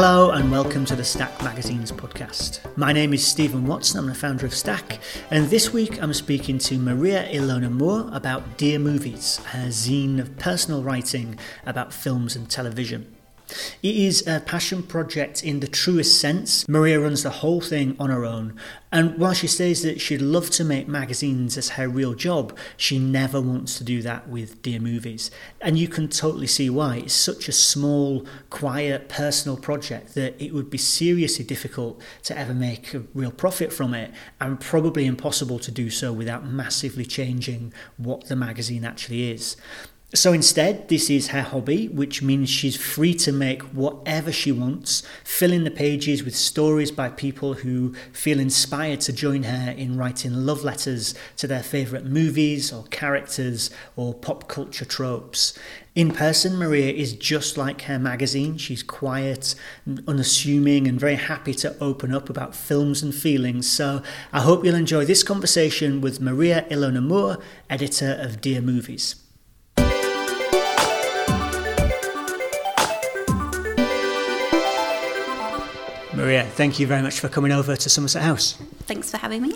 Hello and welcome to the Stack Magazines podcast. My name is Stephen Watson, I'm the founder of Stack, and this week I'm speaking to Maria Ilona Moore about Dear Movies, her zine of personal writing about films and television. It is a passion project in the truest sense. Maria runs the whole thing on her own, and while she says that she'd love to make magazines as her real job, she never wants to do that with Dear Movies. And you can totally see why. It's such a small, quiet, personal project that it would be seriously difficult to ever make a real profit from it, and probably impossible to do so without massively changing what the magazine actually is. So instead, this is her hobby, which means she's free to make whatever she wants, filling the pages with stories by people who feel inspired to join her in writing love letters to their favourite movies or characters or pop culture tropes. In person, Maria is just like her magazine. She's quiet, unassuming, and very happy to open up about films and feelings. So I hope you'll enjoy this conversation with Maria Ilona Moore, editor of Dear Movies. Maria, thank you very much for coming over to Somerset House. Thanks for having me.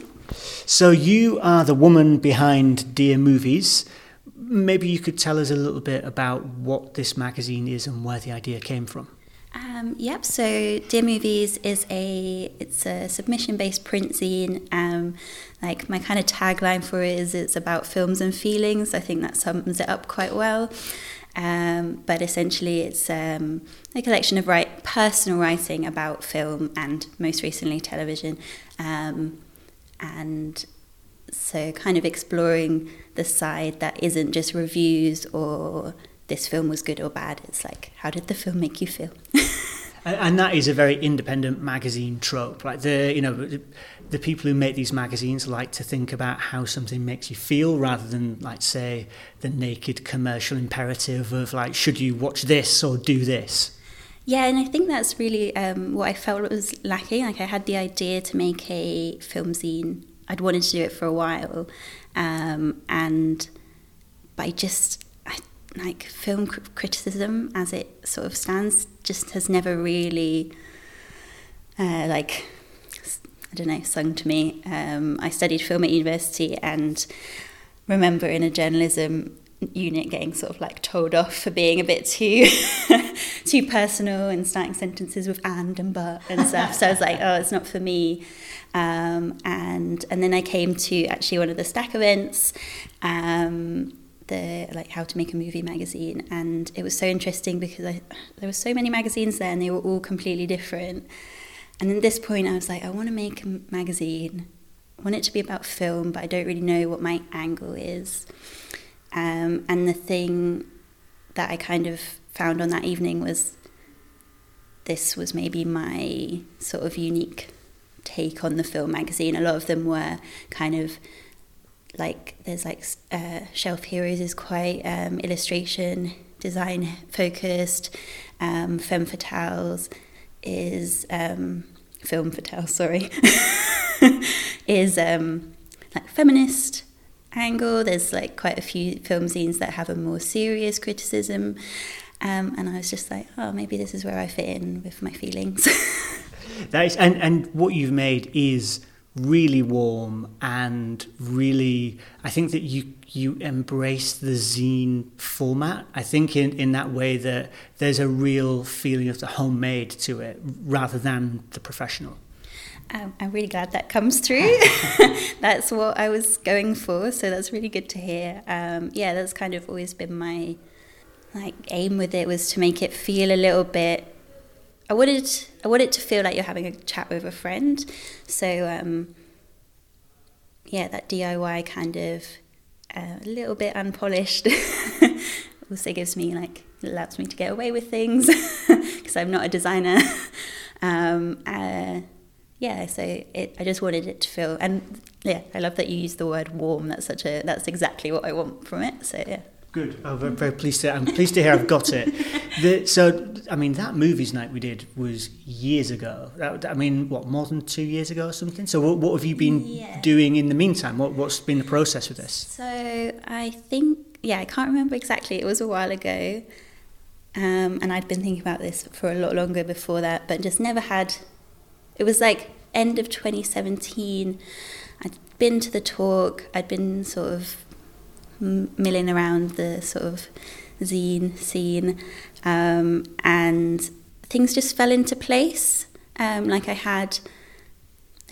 So, you are the woman behind Dear Movies. Maybe you could tell us a little bit about what this magazine is and where the idea came from. Um, yep. So, Dear Movies is a it's a submission based print zine. Um, like my kind of tagline for it is it's about films and feelings. I think that sums it up quite well. Um, but essentially, it's um, a collection of write, personal writing about film and most recently television. Um, and so, kind of exploring the side that isn't just reviews or this film was good or bad. It's like, how did the film make you feel? and that is a very independent magazine trope. Like the, you know, the people who make these magazines like to think about how something makes you feel rather than like say the naked commercial imperative of like should you watch this or do this? Yeah and i think that's really um, what i felt was lacking. Like i had the idea to make a film zine. I'd wanted to do it for a while. Um, and but i just I, like film criticism as it sort of stands just has never really uh, like I don't know, sung to me. Um, I studied film at university and remember in a journalism unit getting sort of like told off for being a bit too too personal and starting sentences with and and but and stuff. So I was like, oh, it's not for me. Um, and and then I came to actually one of the stack events. Um, the like how to make a movie magazine and it was so interesting because I, there were so many magazines there and they were all completely different and at this point, I was like, I want to make a magazine. I want it to be about film, but I don't really know what my angle is. Um, and the thing that I kind of found on that evening was this was maybe my sort of unique take on the film magazine. A lot of them were kind of like there's like uh, Shelf Heroes is quite um, illustration design focused. Um, Femme Fatales is um, Filmme Fatale, sorry, is um, like feminist angle. There's like quite a few film zines that have a more serious criticism. Um, and I was just like, oh, maybe this is where I fit in with my feelings. that is, and, and what you've made is really warm and really, I think that you you embrace the zine format. I think in, in that way that there's a real feeling of the homemade to it rather than the professional. Um, I'm really glad that comes through. that's what I was going for, so that's really good to hear. Um, yeah, that's kind of always been my like aim with it was to make it feel a little bit. I wanted I wanted to feel like you're having a chat with a friend, so um, yeah, that DIY kind of a little bit unpolished also gives me like allows me to get away with things because I'm not a designer. um, uh, yeah, so it, I just wanted it to feel, and yeah, I love that you use the word warm. That's such a that's exactly what I want from it. So yeah. Good. Oh, very, very pleased to. I'm pleased to hear I've got it. The, so, I mean, that movies night we did was years ago. That, I mean, what more than two years ago or something. So, what, what have you been yeah. doing in the meantime? What, what's been the process with this? So, I think yeah, I can't remember exactly. It was a while ago. Um, and I'd been thinking about this for a lot longer before that, but just never had. It was like end of 2017. I'd been to the talk, I'd been sort of milling around the sort of zine scene, um, and things just fell into place. Um, like I had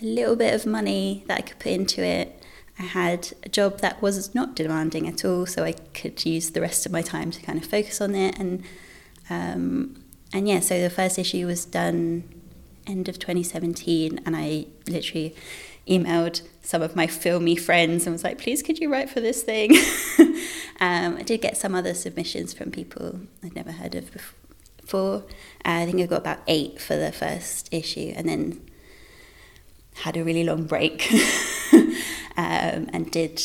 a little bit of money that I could put into it. I had a job that was not demanding at all, so I could use the rest of my time to kind of focus on it. And um, and yeah, so the first issue was done end of 2017, and I literally emailed some of my filmy friends and was like, please, could you write for this thing? um, I did get some other submissions from people I'd never heard of before. Uh, I think I got about eight for the first issue, and then had a really long break um, and did.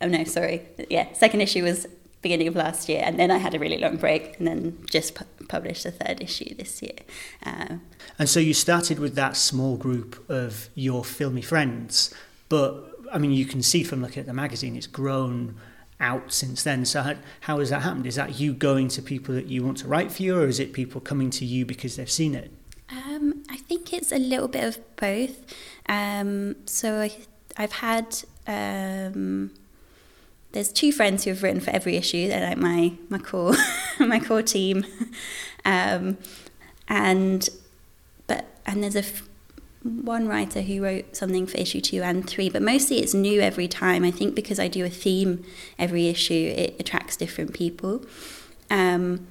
Oh no, sorry. Yeah, second issue was beginning of last year, and then I had a really long break, and then just pu- published the third issue this year. Um, and so you started with that small group of your filmy friends, but I mean, you can see from looking at the magazine, it's grown out since then. So how, how has that happened? Is that you going to people that you want to write for you, or is it people coming to you because they've seen it? Um, I think it's a little bit of both. Um, so I, I've had um, there's two friends who have written for every issue. They're like my my core my core team, um, and but and there's a f- one writer who wrote something for issue two and three, but mostly it's new every time. I think because I do a theme every issue, it attracts different people. Um,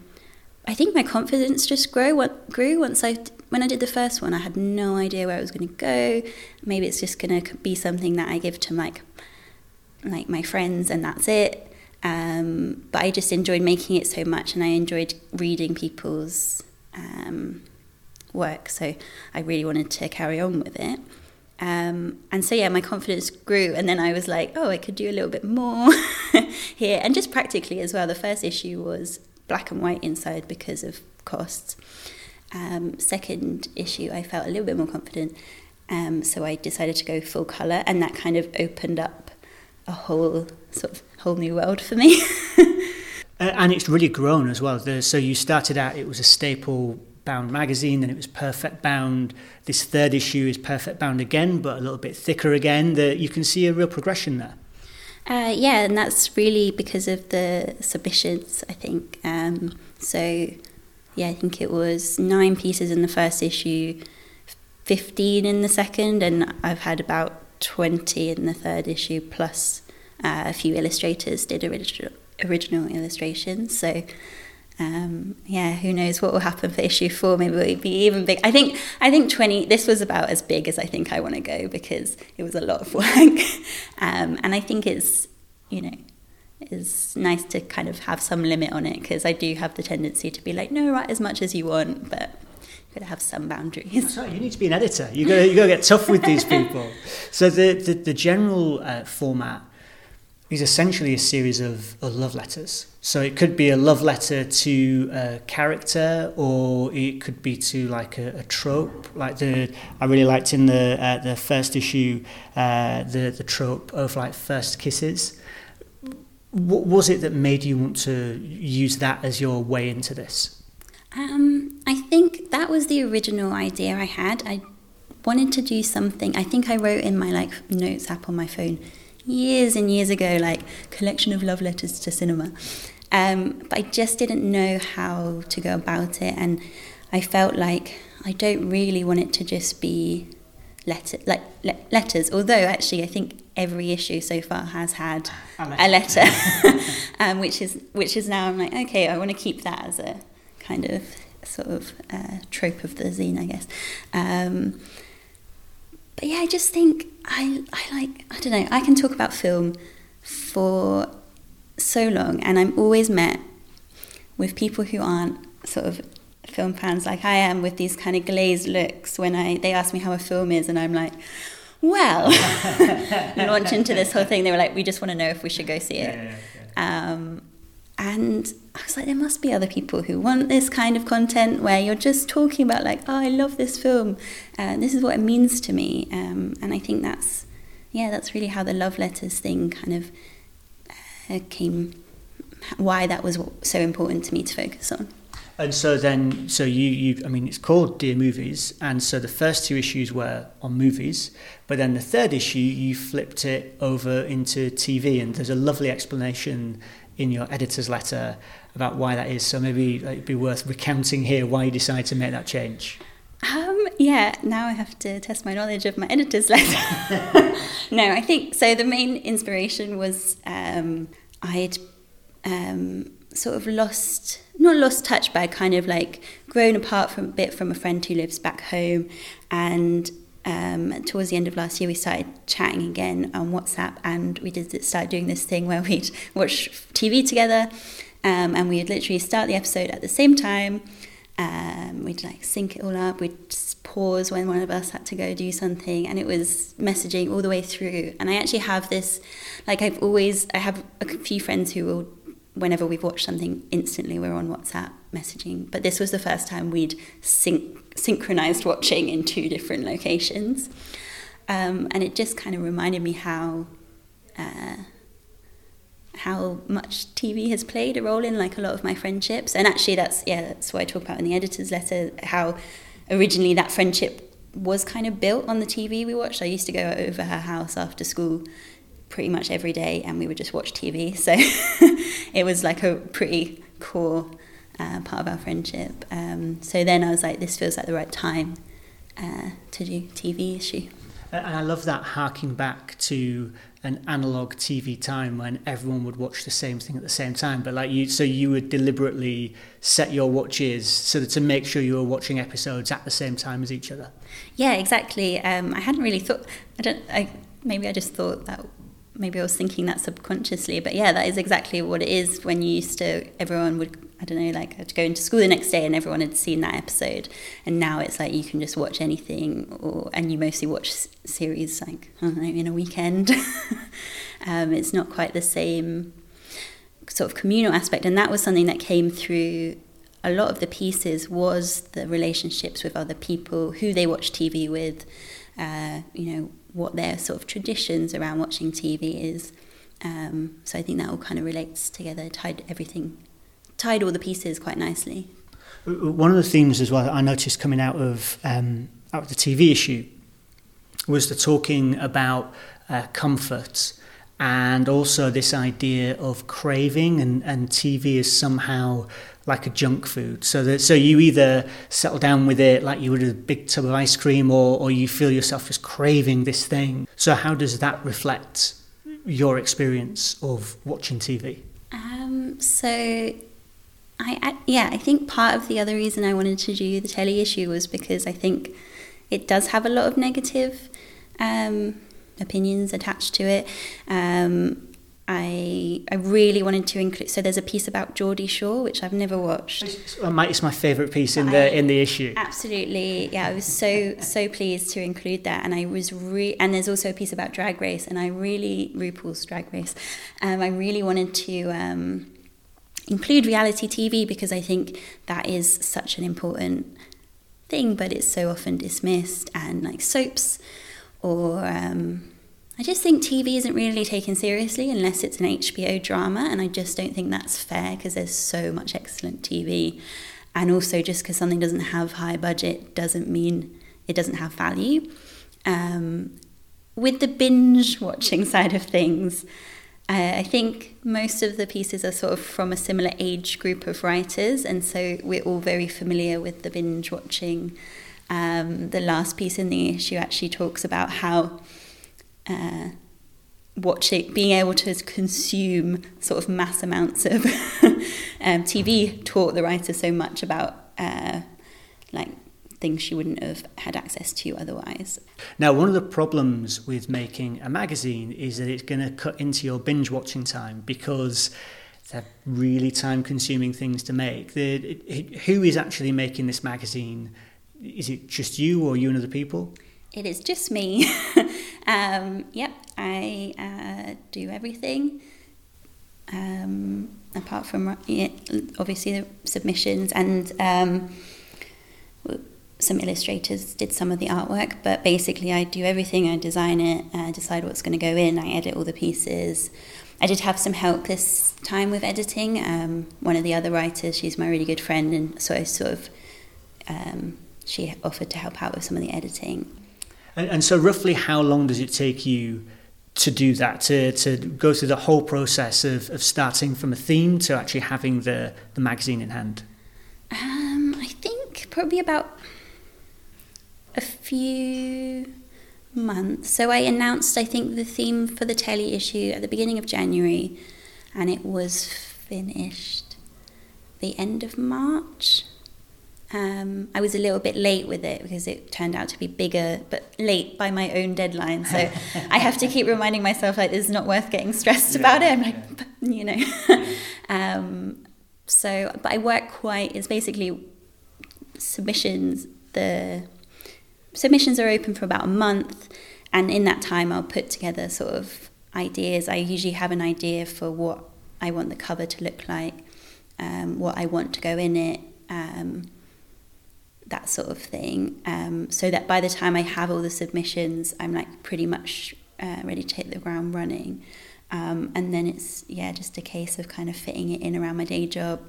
I think my confidence just grew. What grew once I when I did the first one, I had no idea where I was going to go. Maybe it's just going to be something that I give to like like my friends and that's it. Um, but I just enjoyed making it so much and I enjoyed reading people's um, work. So I really wanted to carry on with it. Um, and so, yeah, my confidence grew. And then I was like, oh, I could do a little bit more here. And just practically as well, the first issue was black and white inside because of costs. Um, second issue, I felt a little bit more confident. Um, so I decided to go full colour, and that kind of opened up a whole sort of whole new world for me. uh, and it's really grown as well. The, so you started out, it was a staple bound magazine, then it was perfect bound. This third issue is perfect bound again, but a little bit thicker again. The, you can see a real progression there. Uh, yeah, and that's really because of the submissions, I think. Um, so, yeah, I think it was nine pieces in the first issue, 15 in the second, and I've had about 20 in the third issue, plus uh, a few illustrators did original, original illustrations. So, um, yeah, who knows what will happen for issue four? Maybe it'll be even big. I think I think 20. This was about as big as I think I want to go because it was a lot of work, um, and I think it's you know it's nice to kind of have some limit on it because I do have the tendency to be like, no, write as much as you want, but got to have some boundaries. That's right. You need to be an editor. You got you got to get tough with these people. so the the, the general uh, format is essentially a series of, of love letters. So it could be a love letter to a character, or it could be to like a, a trope. Like the I really liked in the uh, the first issue uh, the the trope of like first kisses. What was it that made you want to use that as your way into this? Um, I think was the original idea I had. I wanted to do something. I think I wrote in my like notes app on my phone years and years ago, like collection of love letters to cinema. Um, but I just didn't know how to go about it, and I felt like I don't really want it to just be letter like le- letters. Although actually, I think every issue so far has had a letter, um, which is which is now I'm like okay, I want to keep that as a kind of sort of uh, trope of the zine, I guess. Um, but yeah, I just think I, I like, I don't know, I can talk about film for so long, and I'm always met with people who aren't sort of film fans like I am with these kind of glazed looks when I they ask me how a film is, and I'm like, well, launch into this whole thing. They were like, we just want to know if we should go see it. Yeah, yeah, yeah. Um, and I was like, there must be other people who want this kind of content where you're just talking about, like, oh, I love this film, and uh, this is what it means to me. Um, and I think that's, yeah, that's really how the love letters thing kind of uh, came why that was so important to me to focus on. And so then, so you, you, I mean, it's called Dear Movies, and so the first two issues were on movies, but then the third issue, you flipped it over into TV, and there's a lovely explanation in your editor's letter about why that is. So maybe it'd be worth recounting here why you decided to make that change. Um, yeah, now I have to test my knowledge of my editor's letter. no, I think so. The main inspiration was um, I'd um, sort of lost not lost touch but I kind of like grown apart from a bit from a friend who lives back home and um, towards the end of last year we started chatting again on WhatsApp and we did start doing this thing where we'd watch TV together um, and we'd literally start the episode at the same time. Um, we'd like sync it all up we'd pause when one of us had to go do something and it was messaging all the way through. And I actually have this like I've always I have a few friends who will whenever we've watched something, instantly we're on WhatsApp messaging. But this was the first time we'd sync- synchronized watching in two different locations. Um, and it just kind of reminded me how. Uh, how much TV has played a role in like a lot of my friendships, and actually that's yeah that's what I talk about in the editor's letter. How originally that friendship was kind of built on the TV we watched. I used to go over her house after school pretty much every day and we would just watch TV. So it was like a pretty core uh, part of our friendship. Um, so then I was like, this feels like the right time uh, to do TV issue. And I love that harking back to an analog TV time when everyone would watch the same thing at the same time. But like you, so you would deliberately set your watches so that to make sure you were watching episodes at the same time as each other. Yeah, exactly. Um, I hadn't really thought. I don't. I maybe I just thought that maybe I was thinking that subconsciously, but yeah, that is exactly what it is when you used to, everyone would, I don't know, like to go into school the next day and everyone had seen that episode. And now it's like you can just watch anything or, and you mostly watch series like, I don't know, in a weekend. um, it's not quite the same sort of communal aspect. And that was something that came through a lot of the pieces was the relationships with other people, who they watch TV with, uh, you know, what their sort of traditions around watching TV is. Um, so I think that all kind of relates together, tied everything, tied all the pieces quite nicely. One of the themes as well that I noticed coming out of um, out of the TV issue was the talking about uh, comfort and also this idea of craving and, and TV is somehow like a junk food. So that so you either settle down with it like you would a big tub of ice cream, or or you feel yourself just craving this thing. So how does that reflect your experience of watching TV? Um, so. I, I yeah, I think part of the other reason I wanted to do the telly issue was because I think it does have a lot of negative um, opinions attached to it. Um, I I really wanted to include. So there's a piece about Geordie Shore which I've never watched. It's, it's my favourite piece in the I, in the issue. Absolutely, yeah. I was so so pleased to include that, and I was re- and there's also a piece about Drag Race, and I really RuPaul's Drag Race. Um, I really wanted to. Um, include reality TV because I think that is such an important thing, but it's so often dismissed and like soaps or um, I just think TV isn't really taken seriously unless it's an HBO drama, and I just don't think that's fair because there's so much excellent TV. And also, just because something doesn't have high budget doesn't mean it doesn't have value. Um, with the binge watching side of things, uh, I think most of the pieces are sort of from a similar age group of writers, and so we're all very familiar with the binge watching. Um, the last piece in the issue actually talks about how uh, watching, being able to consume sort of mass amounts of um, TV taught the writer so much about uh, like things she wouldn't have had access to otherwise. Now, one of the problems with making a magazine is that it's going to cut into your binge watching time because they're really time consuming things to make. The, who is actually making this magazine? Is it just you or you and other people? It is just me. um, yep, I uh, do everything. Um, apart from yeah, obviously the submissions and um, some illustrators did some of the artwork, but basically I do everything. I design it, uh, decide what's going to go in, I edit all the pieces, I did have some help this time with editing. Um, one of the other writers, she's my really good friend, and so I sort of um, she offered to help out with some of the editing. And, and so, roughly, how long does it take you? to do that, to, to go through the whole process of, of starting from a theme to actually having the, the magazine in hand? Um, I think probably about a few months. So I announced, I think, the theme for the telly issue at the beginning of January, and it was finished the end of March. Um, I was a little bit late with it because it turned out to be bigger, but late by my own deadline. So I have to keep reminding myself like it's not worth getting stressed yeah, about it. I'm like, yeah. you know. um, so, but I work quite. It's basically submissions. The submissions are open for about a month, and in that time, I'll put together sort of ideas. I usually have an idea for what I want the cover to look like, um, what I want to go in it. Um, that sort of thing, um, so that by the time I have all the submissions, I'm like pretty much uh, ready to hit the ground running. Um, and then it's yeah, just a case of kind of fitting it in around my day job,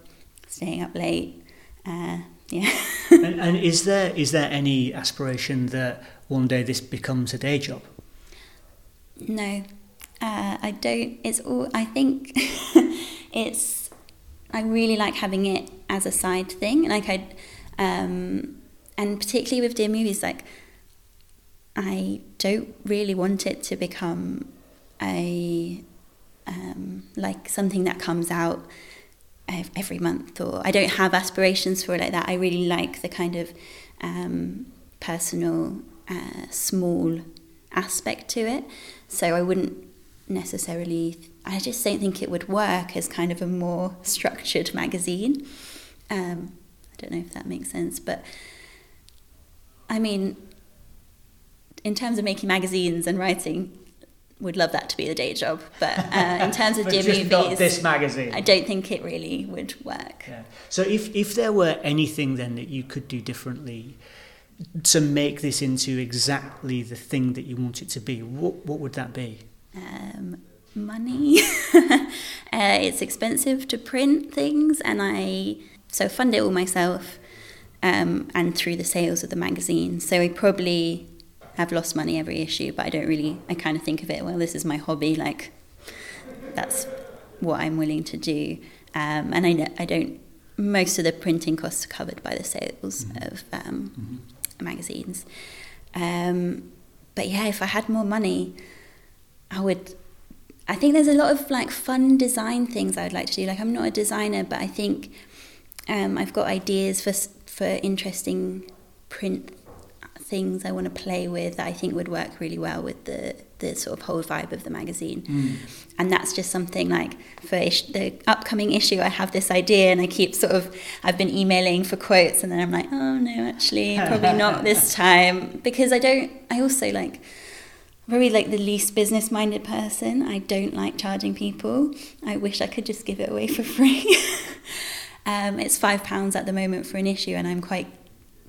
staying up late. Uh, yeah. and, and is there is there any aspiration that one day this becomes a day job? No, uh, I don't. It's all. I think it's. I really like having it as a side thing. Like I um, and particularly with dear movies, like I don't really want it to become a um, like something that comes out every month, or I don't have aspirations for it like that. I really like the kind of um, personal, uh, small aspect to it. So I wouldn't necessarily. I just don't think it would work as kind of a more structured magazine. Um, don't know if that makes sense, but I mean, in terms of making magazines and writing, would love that to be the day job. But uh, in terms of dear movies, this magazine, I don't think it really would work. Yeah. So if if there were anything then that you could do differently to make this into exactly the thing that you want it to be, what what would that be? Um, money. uh, it's expensive to print things, and I so fund it all myself um, and through the sales of the magazine. So I probably have lost money every issue, but I don't really, I kind of think of it, well, this is my hobby, like that's what I'm willing to do. Um, and I, I don't, most of the printing costs are covered by the sales mm-hmm. of um, mm-hmm. magazines. Um, but yeah, if I had more money, I would I think there's a lot of like fun design things I'd like to do. Like I'm not a designer, but I think um, I've got ideas for for interesting print things I want to play with that I think would work really well with the the sort of whole vibe of the magazine. Mm. And that's just something like for ish, the upcoming issue, I have this idea and I keep sort of, I've been emailing for quotes and then I'm like, oh no, actually, probably not this time. Because I don't, I also like, very like the least business minded person. I don't like charging people. I wish I could just give it away for free. Um, it's five pounds at the moment for an issue, and I'm quite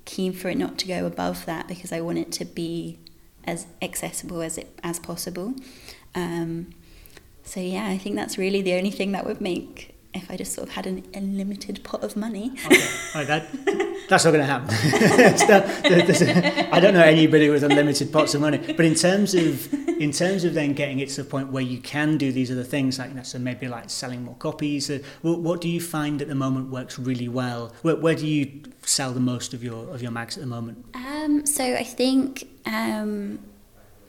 keen for it not to go above that because I want it to be as accessible as it as possible. Um, so yeah, I think that's really the only thing that would make if I just sort of had an unlimited pot of money. Okay, that, that's not going to happen. I don't know anybody with unlimited pots of money. But in terms of in terms of then getting it to the point where you can do these other things, like so maybe like selling more copies. Uh, what, what, do you find at the moment works really well? Where, where, do you sell the most of your of your mags at the moment? Um, so I think. Um,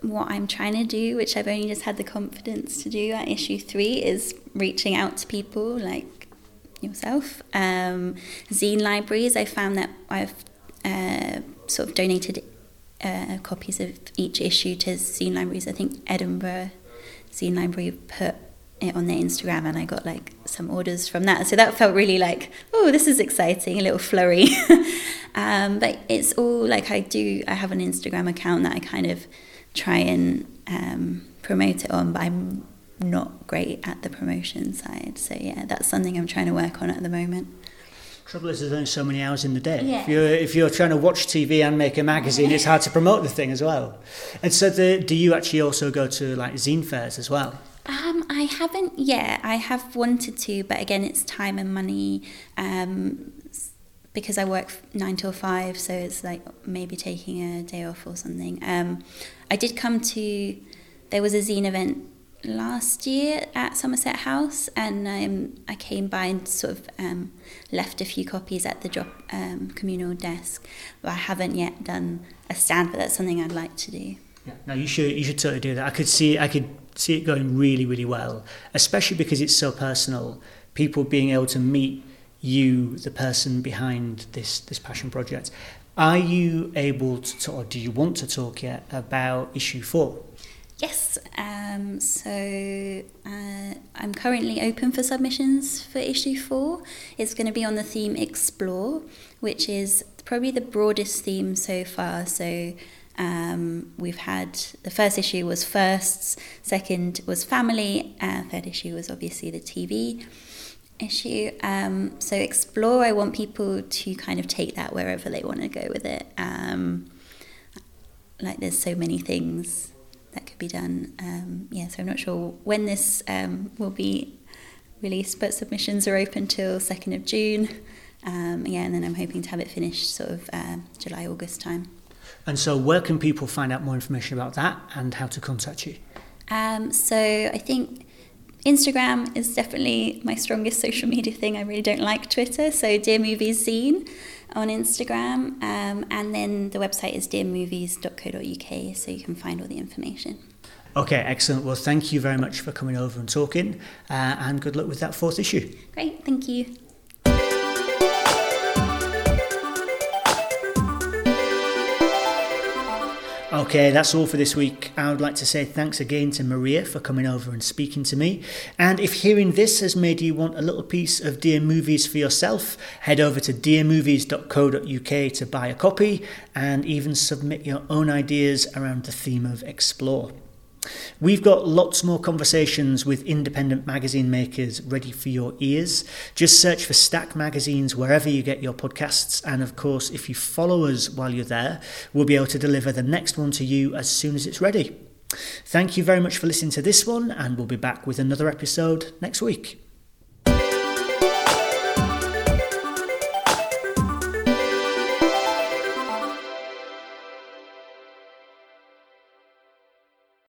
what I'm trying to do, which I've only just had the confidence to do at issue three, is reaching out to people like yourself. Um, zine libraries, I found that I've uh, sort of donated uh, copies of each issue to zine libraries. I think Edinburgh Zine Library put it on their Instagram and I got like some orders from that. So that felt really like, oh, this is exciting, a little flurry. um, but it's all like I do, I have an Instagram account that I kind of try and um, promote it on, but I'm not great at the promotion side. So yeah, that's something I'm trying to work on at the moment. Trouble is, there's only so many hours in the day. Yeah. If you're if you're trying to watch TV and make a magazine, it's hard to promote the thing as well. And so, the, do you actually also go to like zine fairs as well? Um, I haven't yet. I have wanted to, but again, it's time and money. Um, because I work nine till five, so it's like maybe taking a day off or something. Um, I did come to, there was a zine event last year at Somerset House, and um, I came by and sort of um, left a few copies at the drop um, communal desk, but I haven't yet done a stand. But that's something I'd like to do. Yeah, no, you should you should totally do that. I could see I could see it going really really well, especially because it's so personal. People being able to meet you, the person behind this this passion project. Are you able to, or do you want to talk yet about issue four? Yes, um, so uh, I'm currently open for submissions for issue four. It's going to be on the theme Explore, which is probably the broadest theme so far. So um, we've had the first issue was firsts, second was family, uh, third issue was obviously the TV issue. Um, so explore, I want people to kind of take that wherever they want to go with it. Um, like there's so many things that could be done. Um, yeah, so I'm not sure when this um, will be released, but submissions are open till 2nd of June. Um, yeah, and then I'm hoping to have it finished sort of uh, July, August time. And so, where can people find out more information about that and how to contact you? Um, so, I think Instagram is definitely my strongest social media thing. I really don't like Twitter. So, Dear Movies Zine on Instagram. Um, and then the website is dearmovies.co.uk, so you can find all the information. Okay, excellent. Well, thank you very much for coming over and talking, uh, and good luck with that fourth issue. Great, thank you. Okay, that's all for this week. I would like to say thanks again to Maria for coming over and speaking to me. And if hearing this has made you want a little piece of Dear Movies for yourself, head over to dearmovies.co.uk to buy a copy and even submit your own ideas around the theme of Explore. We've got lots more conversations with independent magazine makers ready for your ears. Just search for Stack Magazines wherever you get your podcasts. And of course, if you follow us while you're there, we'll be able to deliver the next one to you as soon as it's ready. Thank you very much for listening to this one, and we'll be back with another episode next week.